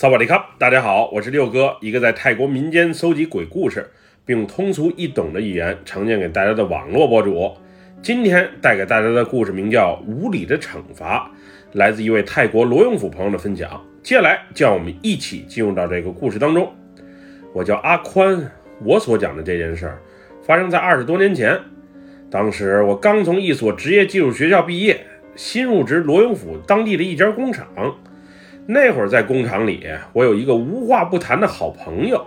萨瓦迪卡，大家好，我是六哥，一个在泰国民间搜集鬼故事，并通俗易懂的语言呈现给大家的网络博主。今天带给大家的故事名叫《无理的惩罚》，来自一位泰国罗永府朋友的分享。接下来，让我们一起进入到这个故事当中。我叫阿宽，我所讲的这件事儿发生在二十多年前。当时我刚从一所职业技术学校毕业，新入职罗永府当地的一家工厂。那会儿在工厂里，我有一个无话不谈的好朋友，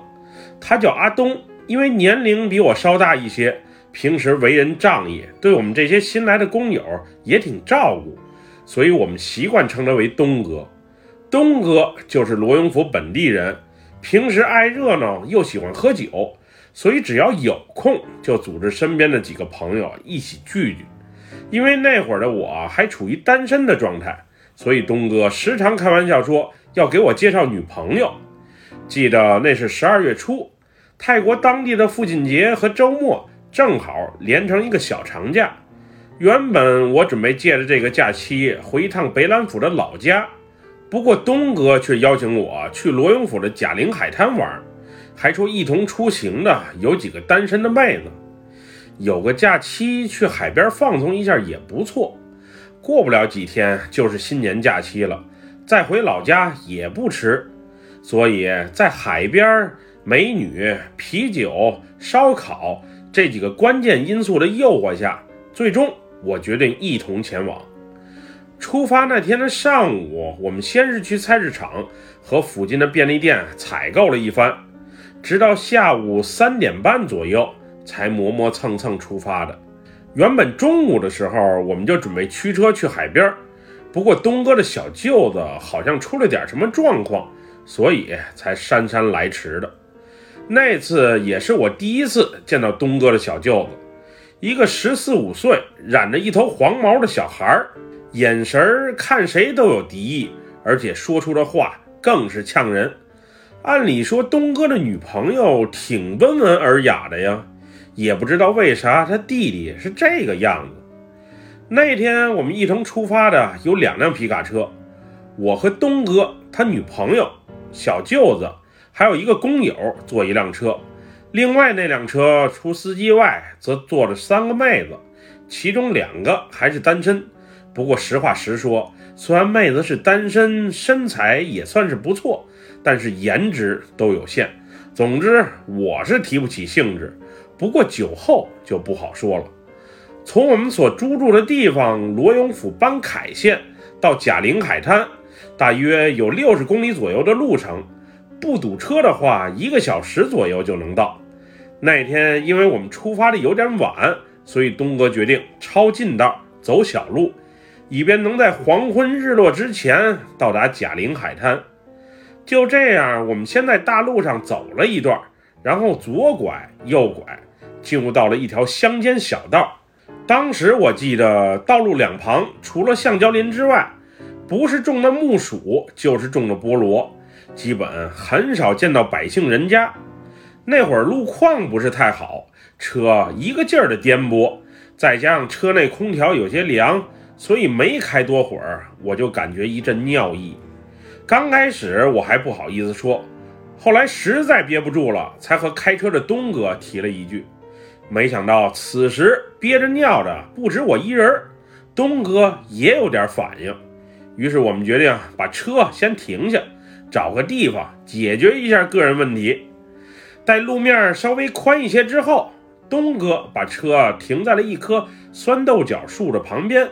他叫阿东，因为年龄比我稍大一些，平时为人仗义，对我们这些新来的工友也挺照顾，所以我们习惯称他为东哥。东哥就是罗永府本地人，平时爱热闹又喜欢喝酒，所以只要有空就组织身边的几个朋友一起聚聚。因为那会儿的我还处于单身的状态。所以东哥时常开玩笑说要给我介绍女朋友。记得那是十二月初，泰国当地的父亲节和周末正好连成一个小长假。原本我准备借着这个假期回一趟北兰府的老家，不过东哥却邀请我去罗永府的贾玲海滩玩，还说一同出行的有几个单身的妹子，有个假期去海边放松一下也不错。过不了几天就是新年假期了，再回老家也不迟。所以在海边、美女、啤酒、烧烤这几个关键因素的诱惑下，最终我决定一同前往。出发那天的上午，我们先是去菜市场和附近的便利店采购了一番，直到下午三点半左右才磨磨蹭蹭出发的。原本中午的时候，我们就准备驱车去海边儿，不过东哥的小舅子好像出了点什么状况，所以才姗姗来迟的。那次也是我第一次见到东哥的小舅子，一个十四五岁、染着一头黄毛的小孩儿，眼神儿看谁都有敌意，而且说出的话更是呛人。按理说，东哥的女朋友挺温文尔雅的呀。也不知道为啥他弟弟是这个样子。那天我们一同出发的有两辆皮卡车，我和东哥、他女朋友、小舅子，还有一个工友坐一辆车。另外那辆车除司机外，则坐着三个妹子，其中两个还是单身。不过实话实说，虽然妹子是单身，身材也算是不错，但是颜值都有限。总之，我是提不起兴致。不过酒后就不好说了。从我们所租住的地方罗永府班凯县到贾陵海滩，大约有六十公里左右的路程。不堵车的话，一个小时左右就能到。那天因为我们出发的有点晚，所以东哥决定抄近道走小路，以便能在黄昏日落之前到达贾陵海滩。就这样，我们先在大路上走了一段，然后左拐右拐。进入到了一条乡间小道，当时我记得道路两旁除了橡胶林之外，不是种的木薯，就是种的菠萝，基本很少见到百姓人家。那会儿路况不是太好，车一个劲儿的颠簸，再加上车内空调有些凉，所以没开多会儿，我就感觉一阵尿意。刚开始我还不好意思说，后来实在憋不住了，才和开车的东哥提了一句。没想到此时憋着尿的不止我一人，东哥也有点反应。于是我们决定把车先停下，找个地方解决一下个人问题。待路面稍微宽一些之后，东哥把车停在了一棵酸豆角树的旁边。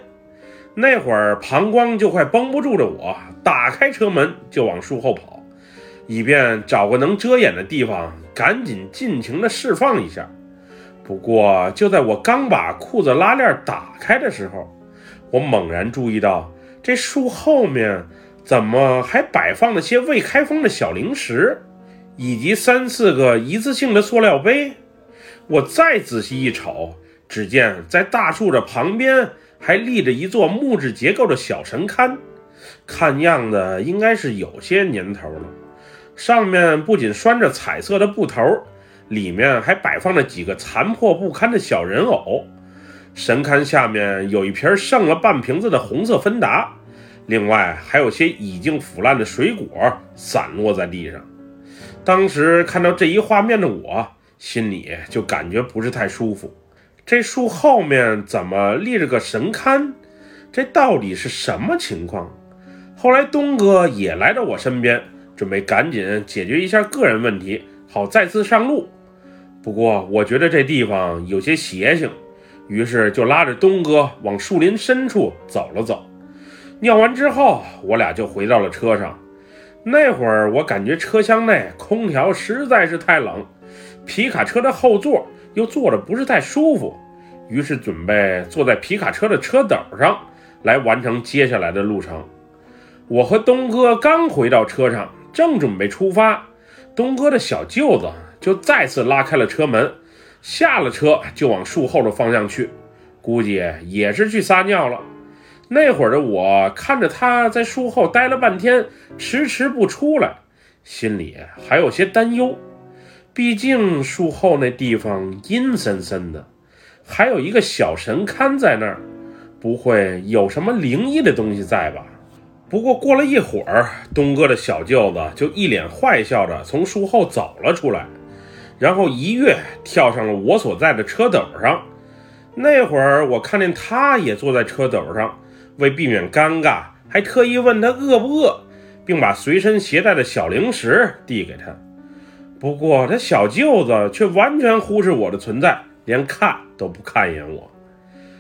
那会儿膀胱就快绷不住的我，打开车门就往树后跑，以便找个能遮掩的地方，赶紧尽情的释放一下。不过，就在我刚把裤子拉链打开的时候，我猛然注意到这树后面怎么还摆放了些未开封的小零食，以及三四个一次性的塑料杯。我再仔细一瞅，只见在大树的旁边还立着一座木质结构的小神龛，看样子应该是有些年头了。上面不仅拴着彩色的布头。里面还摆放着几个残破不堪的小人偶，神龛下面有一瓶剩了半瓶子的红色芬达，另外还有些已经腐烂的水果散落在地上。当时看到这一画面的我，心里就感觉不是太舒服。这树后面怎么立着个神龛？这到底是什么情况？后来东哥也来到我身边，准备赶紧解决一下个人问题，好再次上路。不过我觉得这地方有些邪性，于是就拉着东哥往树林深处走了走。尿完之后，我俩就回到了车上。那会儿我感觉车厢内空调实在是太冷，皮卡车的后座又坐着不是太舒服，于是准备坐在皮卡车的车斗上来完成接下来的路程。我和东哥刚回到车上，正准备出发，东哥的小舅子就再次拉开了车门，下了车就往树后的方向去，估计也是去撒尿了。那会儿的我看着他在树后待了半天，迟迟不出来，心里还有些担忧。毕竟树后那地方阴森森的，还有一个小神龛在那儿，不会有什么灵异的东西在吧？不过过了一会儿，东哥的小舅子就一脸坏笑着从树后走了出来，然后一跃跳上了我所在的车斗上。那会儿我看见他也坐在车斗上。为避免尴尬，还特意问他饿不饿，并把随身携带的小零食递给他。不过他小舅子却完全忽视我的存在，连看都不看一眼我。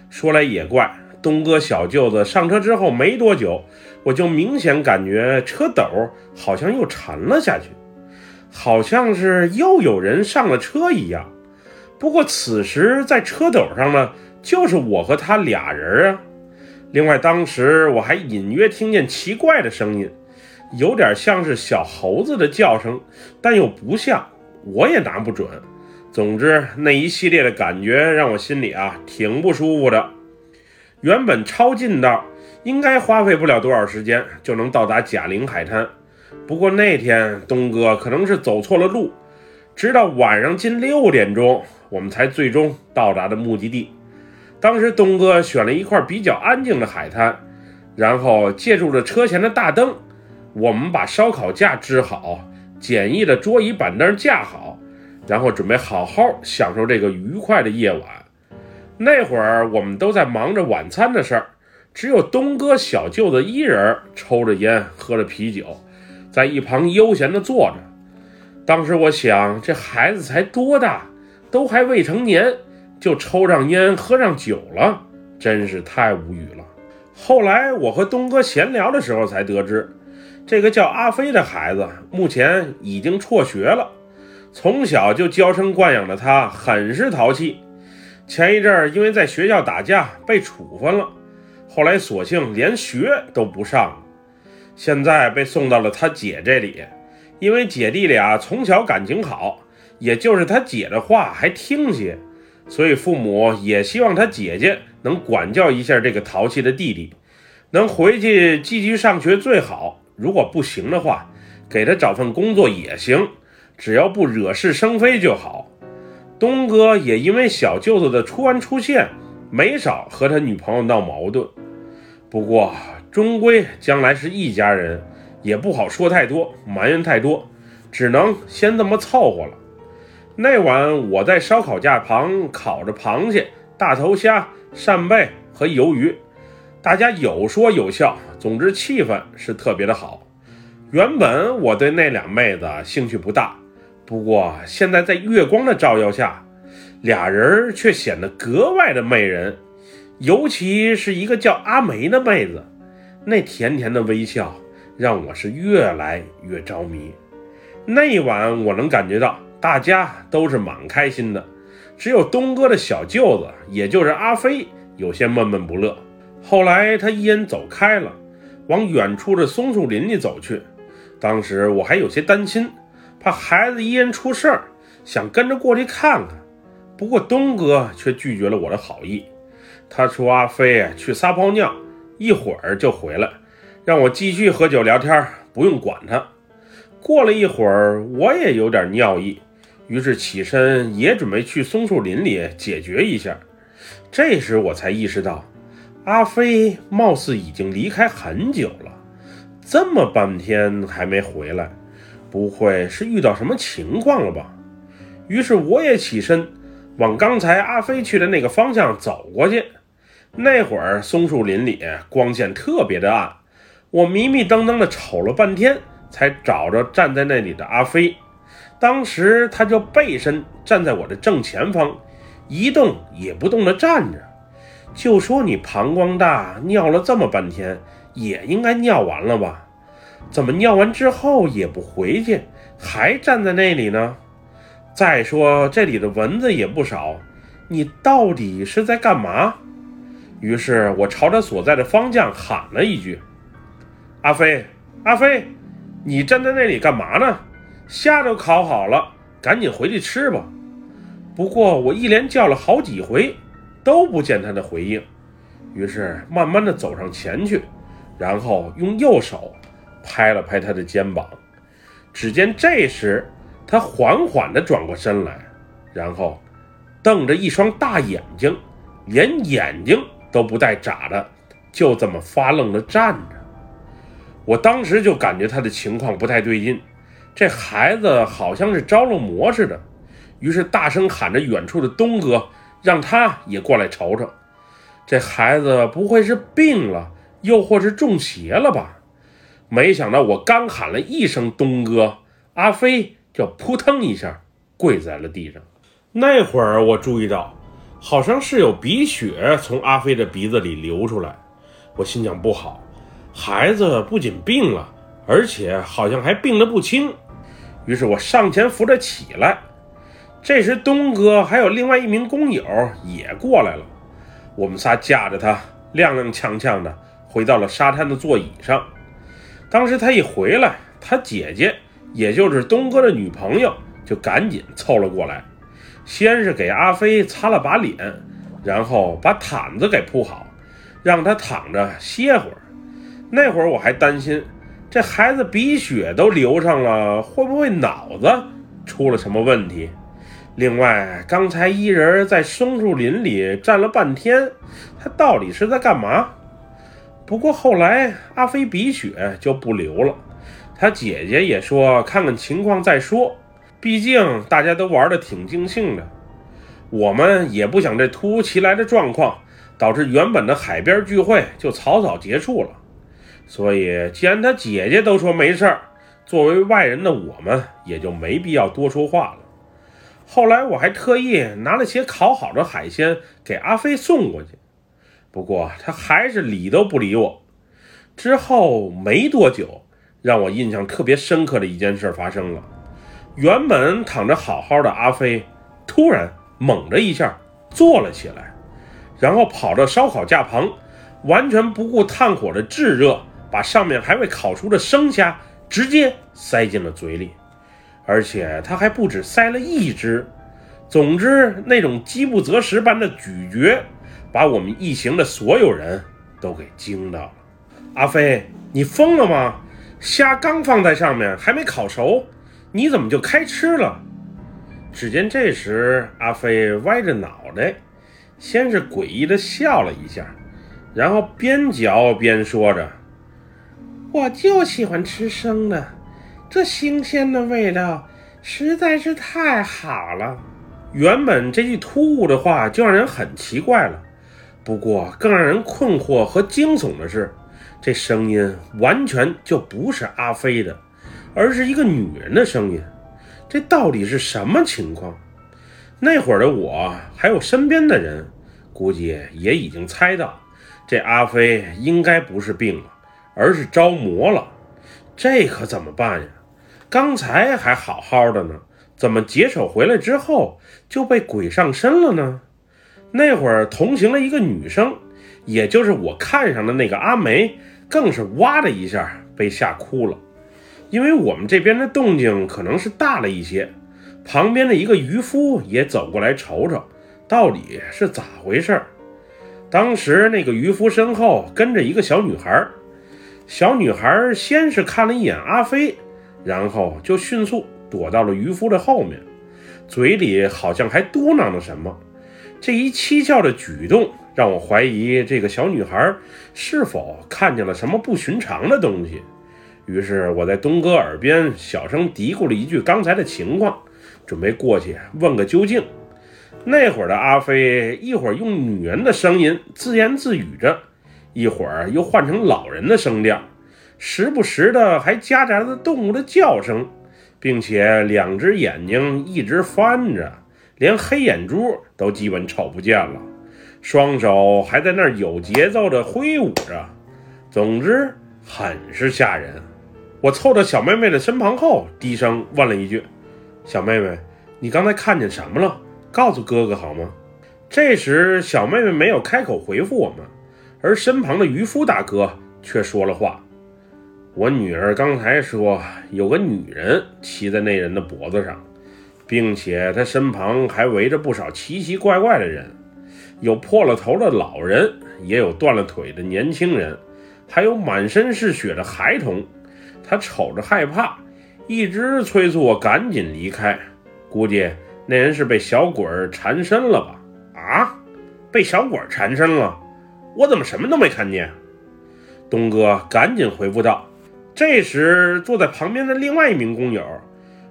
说来也怪，东哥小舅子上车之后没多久，我就明显感觉车斗好像又沉了下去，好像是又有人上了车一样。不过此时在车斗上呢，就是我和他俩人啊。另外，当时我还隐约听见奇怪的声音，有点像是小猴子的叫声，但又不像，我也拿不准。总之，那一系列的感觉让我心里啊挺不舒服的。原本超近道，应该花费不了多少时间就能到达贾陵海滩。不过那天东哥可能是走错了路，直到晚上近六点钟，我们才最终到达的目的地。当时东哥选了一块比较安静的海滩，然后借助着车前的大灯，我们把烧烤架支好，简易的桌椅板凳架好，然后准备好好享受这个愉快的夜晚。那会儿我们都在忙着晚餐的事儿，只有东哥小舅子一人抽着烟，喝着啤酒，在一旁悠闲地坐着。当时我想，这孩子才多大，都还未成年。就抽上烟，喝上酒了，真是太无语了。后来我和东哥闲聊的时候才得知，这个叫阿飞的孩子目前已经辍学了。从小就娇生惯养的他很是淘气，前一阵儿因为在学校打架被处分了，后来索性连学都不上了。现在被送到了他姐这里，因为姐弟俩从小感情好，也就是他姐的话还听些。所以父母也希望他姐姐能管教一下这个淘气的弟弟，能回去继续上学最好。如果不行的话，给他找份工作也行，只要不惹是生非就好。东哥也因为小舅子的突然出现，没少和他女朋友闹矛盾。不过终归将来是一家人，也不好说太多，埋怨太多，只能先这么凑合了。那晚我在烧烤架旁烤着螃蟹、大头虾、扇贝和鱿鱼，大家有说有笑，总之气氛是特别的好。原本我对那俩妹子兴趣不大，不过现在在月光的照耀下，俩人却显得格外的媚人。尤其是一个叫阿梅的妹子，那甜甜的微笑让我是越来越着迷。那一晚我能感觉到。大家都是蛮开心的，只有东哥的小舅子，也就是阿飞，有些闷闷不乐。后来他一人走开了，往远处的松树林里走去。当时我还有些担心，怕孩子一人出事儿，想跟着过去看看。不过东哥却拒绝了我的好意，他说：“阿飞去撒泡尿，一会儿就回来，让我继续喝酒聊天，不用管他。”过了一会儿，我也有点尿意。于是起身也准备去松树林里解决一下。这时我才意识到，阿飞貌似已经离开很久了，这么半天还没回来，不会是遇到什么情况了吧？于是我也起身，往刚才阿飞去的那个方向走过去。那会儿松树林里光线特别的暗，我迷迷瞪瞪的瞅了半天，才找着站在那里的阿飞。当时他就背身站在我的正前方，一动也不动的站着。就说你膀胱大，尿了这么半天，也应该尿完了吧？怎么尿完之后也不回去，还站在那里呢？再说这里的蚊子也不少，你到底是在干嘛？于是我朝他所在的方向喊了一句：“阿飞，阿飞，你站在那里干嘛呢？虾都烤好了，赶紧回去吃吧。”不过我一连叫了好几回，都不见他的回应，于是慢慢的走上前去，然后用右手拍了拍他的肩膀。只见这时他缓缓地转过身来，然后瞪着一双大眼睛，连眼睛。都不带眨的，就这么发愣的站着。我当时就感觉他的情况不太对劲，这孩子好像是着了魔似的。于是大声喊着远处的东哥，让他也过来瞅瞅。这孩子不会是病了，又或是中邪了吧？没想到我刚喊了一声“东哥”，阿飞就扑腾一下跪在了地上。那会儿我注意到。好像是有鼻血从阿飞的鼻子里流出来，我心想不好，孩子不仅病了，而且好像还病得不轻。于是我上前扶他起来。这时东哥还有另外一名工友也过来了，我们仨架着他踉踉跄跄的回到了沙滩的座椅上。当时他一回来，他姐姐也就是东哥的女朋友就赶紧凑了过来。先是给阿飞擦了把脸，然后把毯子给铺好，让他躺着歇会儿。那会儿我还担心这孩子鼻血都流上了，会不会脑子出了什么问题？另外，刚才一人在松树林里站了半天，他到底是在干嘛？不过后来阿飞鼻血就不流了，他姐姐也说看看情况再说。毕竟大家都玩的挺尽兴的，我们也不想这突如其来的状况导致原本的海边聚会就草草结束了。所以，既然他姐姐都说没事儿，作为外人的我们也就没必要多说话了。后来我还特意拿了些烤好的海鲜给阿飞送过去，不过他还是理都不理我。之后没多久，让我印象特别深刻的一件事发生了。原本躺着好好的阿飞，突然猛的一下坐了起来，然后跑到烧烤架旁，完全不顾炭火的炙热，把上面还未烤熟的生虾直接塞进了嘴里，而且他还不止塞了一只。总之，那种饥不择食般的咀嚼，把我们一行的所有人都给惊到了。阿飞，你疯了吗？虾刚放在上面，还没烤熟。你怎么就开吃了？只见这时阿飞歪着脑袋，先是诡异的笑了一下，然后边嚼边说着：“我就喜欢吃生的，这新鲜的味道实在是太好了。”原本这句突兀的话就让人很奇怪了，不过更让人困惑和惊悚的是，这声音完全就不是阿飞的。而是一个女人的声音，这到底是什么情况？那会儿的我还有身边的人，估计也已经猜到，这阿飞应该不是病了，而是着魔了。这可怎么办呀？刚才还好好的呢，怎么解手回来之后就被鬼上身了呢？那会儿同行了一个女生，也就是我看上的那个阿梅，更是哇的一下被吓哭了。因为我们这边的动静可能是大了一些，旁边的一个渔夫也走过来瞅瞅，到底是咋回事儿。当时那个渔夫身后跟着一个小女孩，小女孩先是看了一眼阿飞，然后就迅速躲到了渔夫的后面，嘴里好像还嘟囔着什么。这一蹊跷的举动，让我怀疑这个小女孩是否看见了什么不寻常的东西。于是我在东哥耳边小声嘀咕了一句刚才的情况，准备过去问个究竟。那会儿的阿飞，一会儿用女人的声音自言自语着，一会儿又换成老人的声调，时不时的还夹杂着动物的叫声，并且两只眼睛一直翻着，连黑眼珠都基本瞅不见了，双手还在那儿有节奏的挥舞着，总之很是吓人。我凑到小妹妹的身旁后，低声问了一句：“小妹妹，你刚才看见什么了？告诉哥哥好吗？”这时，小妹妹没有开口回复我们，而身旁的渔夫大哥却说了话：“我女儿刚才说，有个女人骑在那人的脖子上，并且她身旁还围着不少奇奇怪怪的人，有破了头的老人，也有断了腿的年轻人，还有满身是血的孩童。”他瞅着害怕，一直催促我赶紧离开。估计那人是被小鬼缠身了吧？啊，被小鬼缠身了？我怎么什么都没看见？东哥赶紧回复道。这时，坐在旁边的另外一名工友，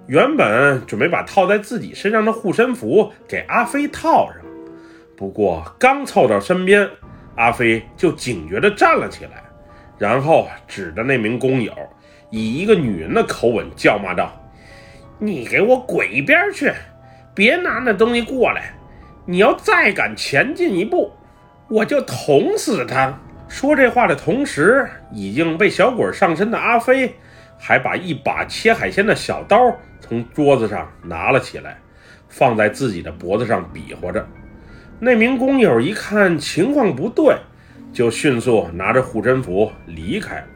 原本准备把套在自己身上的护身符给阿飞套上，不过刚凑到身边，阿飞就警觉地站了起来，然后指着那名工友。以一个女人的口吻叫骂道：“你给我滚一边去！别拿那东西过来！你要再敢前进一步，我就捅死他！”说这话的同时，已经被小鬼上身的阿飞还把一把切海鲜的小刀从桌子上拿了起来，放在自己的脖子上比划着。那名工友一看情况不对，就迅速拿着护身符离开了。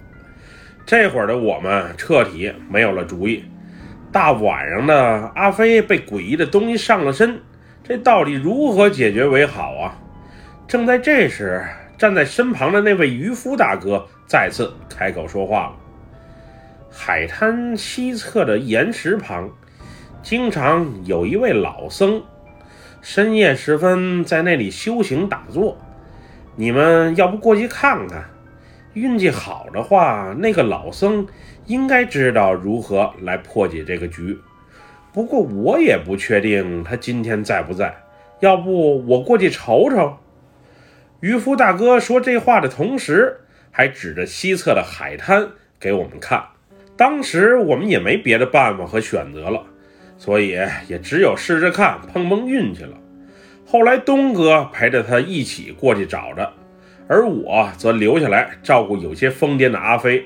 这会儿的我们彻底没有了主意。大晚上的，阿飞被诡异的东西上了身，这到底如何解决为好啊？正在这时，站在身旁的那位渔夫大哥再次开口说话了：“海滩西侧的岩石旁，经常有一位老僧，深夜时分在那里修行打坐。你们要不过去看看？”运气好的话，那个老僧应该知道如何来破解这个局。不过我也不确定他今天在不在。要不我过去瞅瞅？渔夫大哥说这话的同时，还指着西侧的海滩给我们看。当时我们也没别的办法和选择了，所以也只有试着看，碰碰运气了。后来东哥陪着他一起过去找着。而我则留下来照顾有些疯癫的阿飞。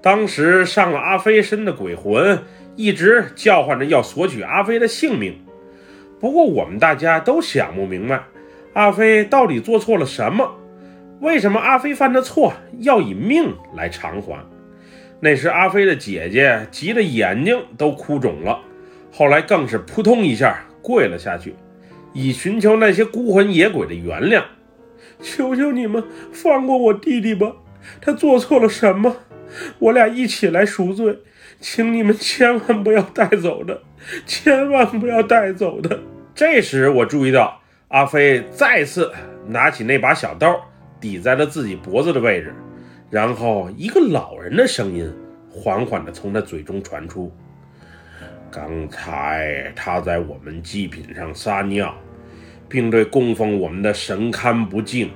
当时上了阿飞身的鬼魂一直叫唤着要索取阿飞的性命。不过我们大家都想不明白，阿飞到底做错了什么？为什么阿飞犯的错要以命来偿还？那时阿飞的姐姐急得眼睛都哭肿了，后来更是扑通一下跪了下去，以寻求那些孤魂野鬼的原谅。求求你们放过我弟弟吧，他做错了什么？我俩一起来赎罪，请你们千万不要带走的，千万不要带走的。这时我注意到阿飞再次拿起那把小刀抵在了自己脖子的位置，然后一个老人的声音缓缓地从他嘴中传出：“刚才他在我们祭品上撒尿。”并对供奉我们的神龛不敬，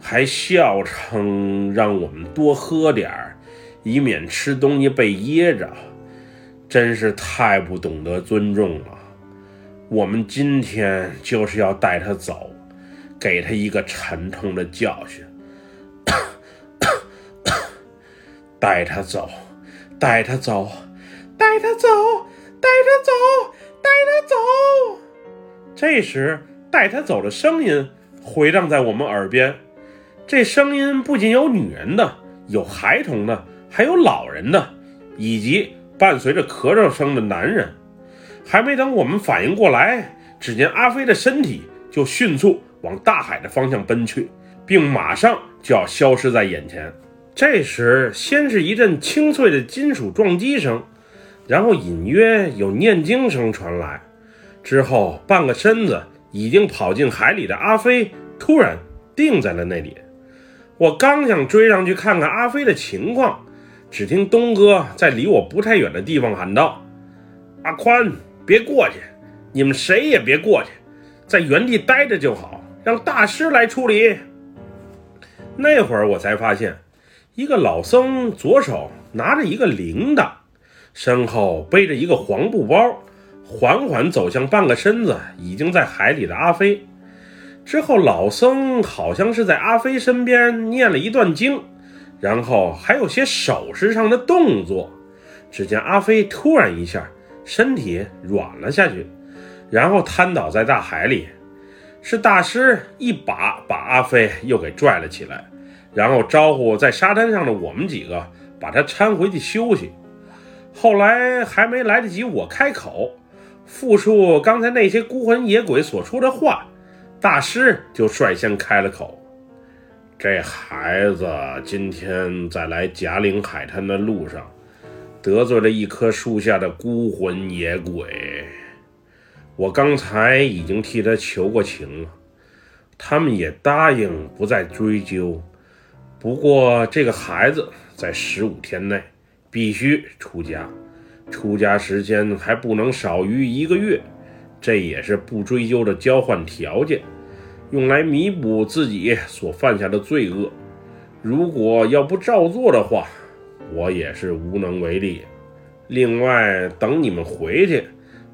还笑称让我们多喝点儿，以免吃东西被噎着，真是太不懂得尊重了。我们今天就是要带他走，给他一个沉痛的教训。带他走，带他走，带他走，带他走，带他走。这时。带他走的声音回荡在我们耳边，这声音不仅有女人的，有孩童的，还有老人的，以及伴随着咳嗽声的男人。还没等我们反应过来，只见阿飞的身体就迅速往大海的方向奔去，并马上就要消失在眼前。这时，先是一阵清脆的金属撞击声，然后隐约有念经声传来，之后半个身子。已经跑进海里的阿飞突然定在了那里。我刚想追上去看看阿飞的情况，只听东哥在离我不太远的地方喊道：“阿宽，别过去！你们谁也别过去，在原地待着就好，让大师来处理。”那会儿我才发现，一个老僧左手拿着一个铃铛，身后背着一个黄布包，缓缓走向半个身子已经在海里的阿飞。之后，老僧好像是在阿飞身边念了一段经，然后还有些手势上的动作。只见阿飞突然一下身体软了下去，然后瘫倒在大海里。是大师一把把阿飞又给拽了起来，然后招呼在沙滩上的我们几个把他搀回去休息。后来还没来得及我开口复述刚才那些孤魂野鬼所说的话。大师就率先开了口：“这孩子今天在来贾岭海滩的路上，得罪了一棵树下的孤魂野鬼。我刚才已经替他求过情了，他们也答应不再追究。不过这个孩子在十五天内必须出家，出家时间还不能少于一个月。”这也是不追究的交换条件，用来弥补自己所犯下的罪恶。如果要不照做的话，我也是无能为力。另外，等你们回去，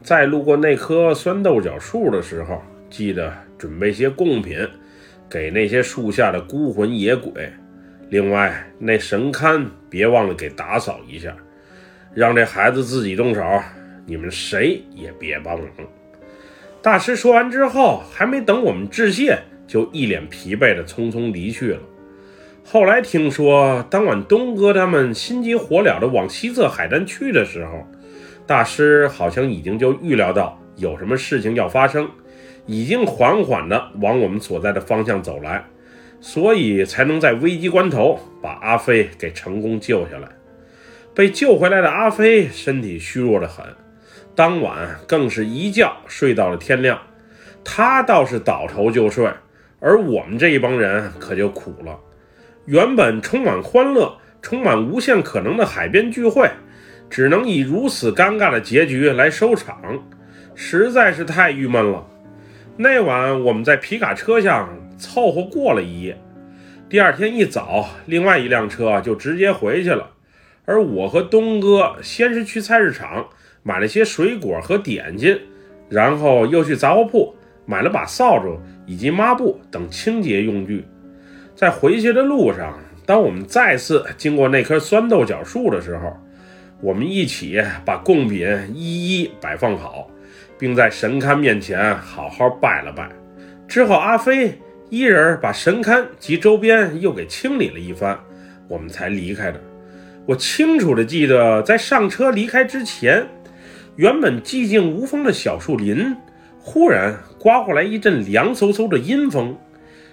再路过那棵酸豆角树的时候，记得准备些贡品，给那些树下的孤魂野鬼。另外，那神龛别忘了给打扫一下，让这孩子自己动手，你们谁也别帮忙。大师说完之后，还没等我们致谢，就一脸疲惫的匆匆离去了。后来听说，当晚东哥他们心急火燎的往西侧海滩去的时候，大师好像已经就预料到有什么事情要发生，已经缓缓的往我们所在的方向走来，所以才能在危急关头把阿飞给成功救下来。被救回来的阿飞身体虚弱的很。当晚更是一觉睡到了天亮，他倒是倒头就睡，而我们这一帮人可就苦了。原本充满欢乐、充满无限可能的海边聚会，只能以如此尴尬的结局来收场，实在是太郁闷了。那晚我们在皮卡车上凑合过了一夜，第二天一早，另外一辆车就直接回去了，而我和东哥先是去菜市场。买了些水果和点心，然后又去杂货铺买了把扫帚以及抹布等清洁用具。在回去的路上，当我们再次经过那棵酸豆角树的时候，我们一起把贡品一一摆放好，并在神龛面前好好拜了拜。之后，阿飞一人把神龛及周边又给清理了一番，我们才离开的。我清楚的记得，在上车离开之前。原本寂静无风的小树林，忽然刮过来一阵凉飕飕的阴风，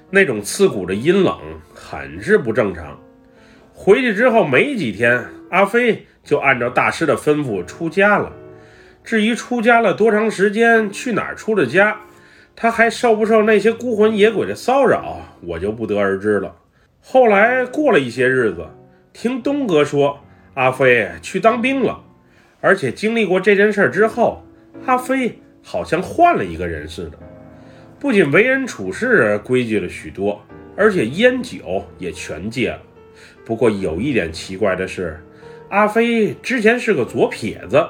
那种刺骨的阴冷很是不正常。回去之后没几天，阿飞就按照大师的吩咐出家了。至于出家了多长时间，去哪儿出的家，他还受不受那些孤魂野鬼的骚扰，我就不得而知了。后来过了一些日子，听东哥说，阿飞去当兵了。而且经历过这件事之后，阿飞好像换了一个人似的，不仅为人处事规矩了许多，而且烟酒也全戒了。不过有一点奇怪的是，阿飞之前是个左撇子，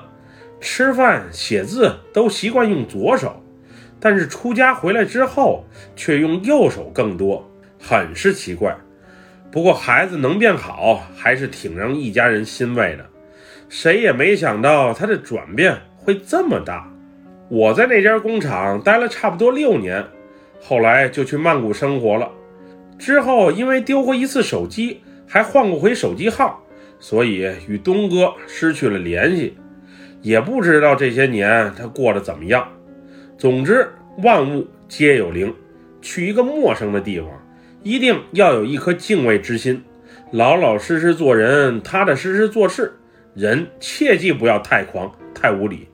吃饭写字都习惯用左手，但是出家回来之后却用右手更多，很是奇怪。不过孩子能变好，还是挺让一家人欣慰的。谁也没想到他的转变会这么大。我在那家工厂待了差不多六年，后来就去曼谷生活了。之后因为丢过一次手机，还换过回手机号，所以与东哥失去了联系。也不知道这些年他过得怎么样。总之，万物皆有灵。去一个陌生的地方，一定要有一颗敬畏之心，老老实实做人，踏踏实实做事。人切记不要太狂、太无理。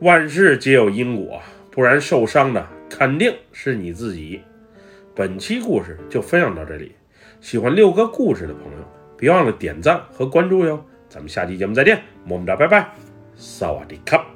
万事皆有因果，不然受伤的肯定是你自己。本期故事就分享到这里。喜欢六哥故事的朋友，别忘了点赞和关注哟。咱们下期节目再见，么么哒，拜拜，萨瓦迪卡。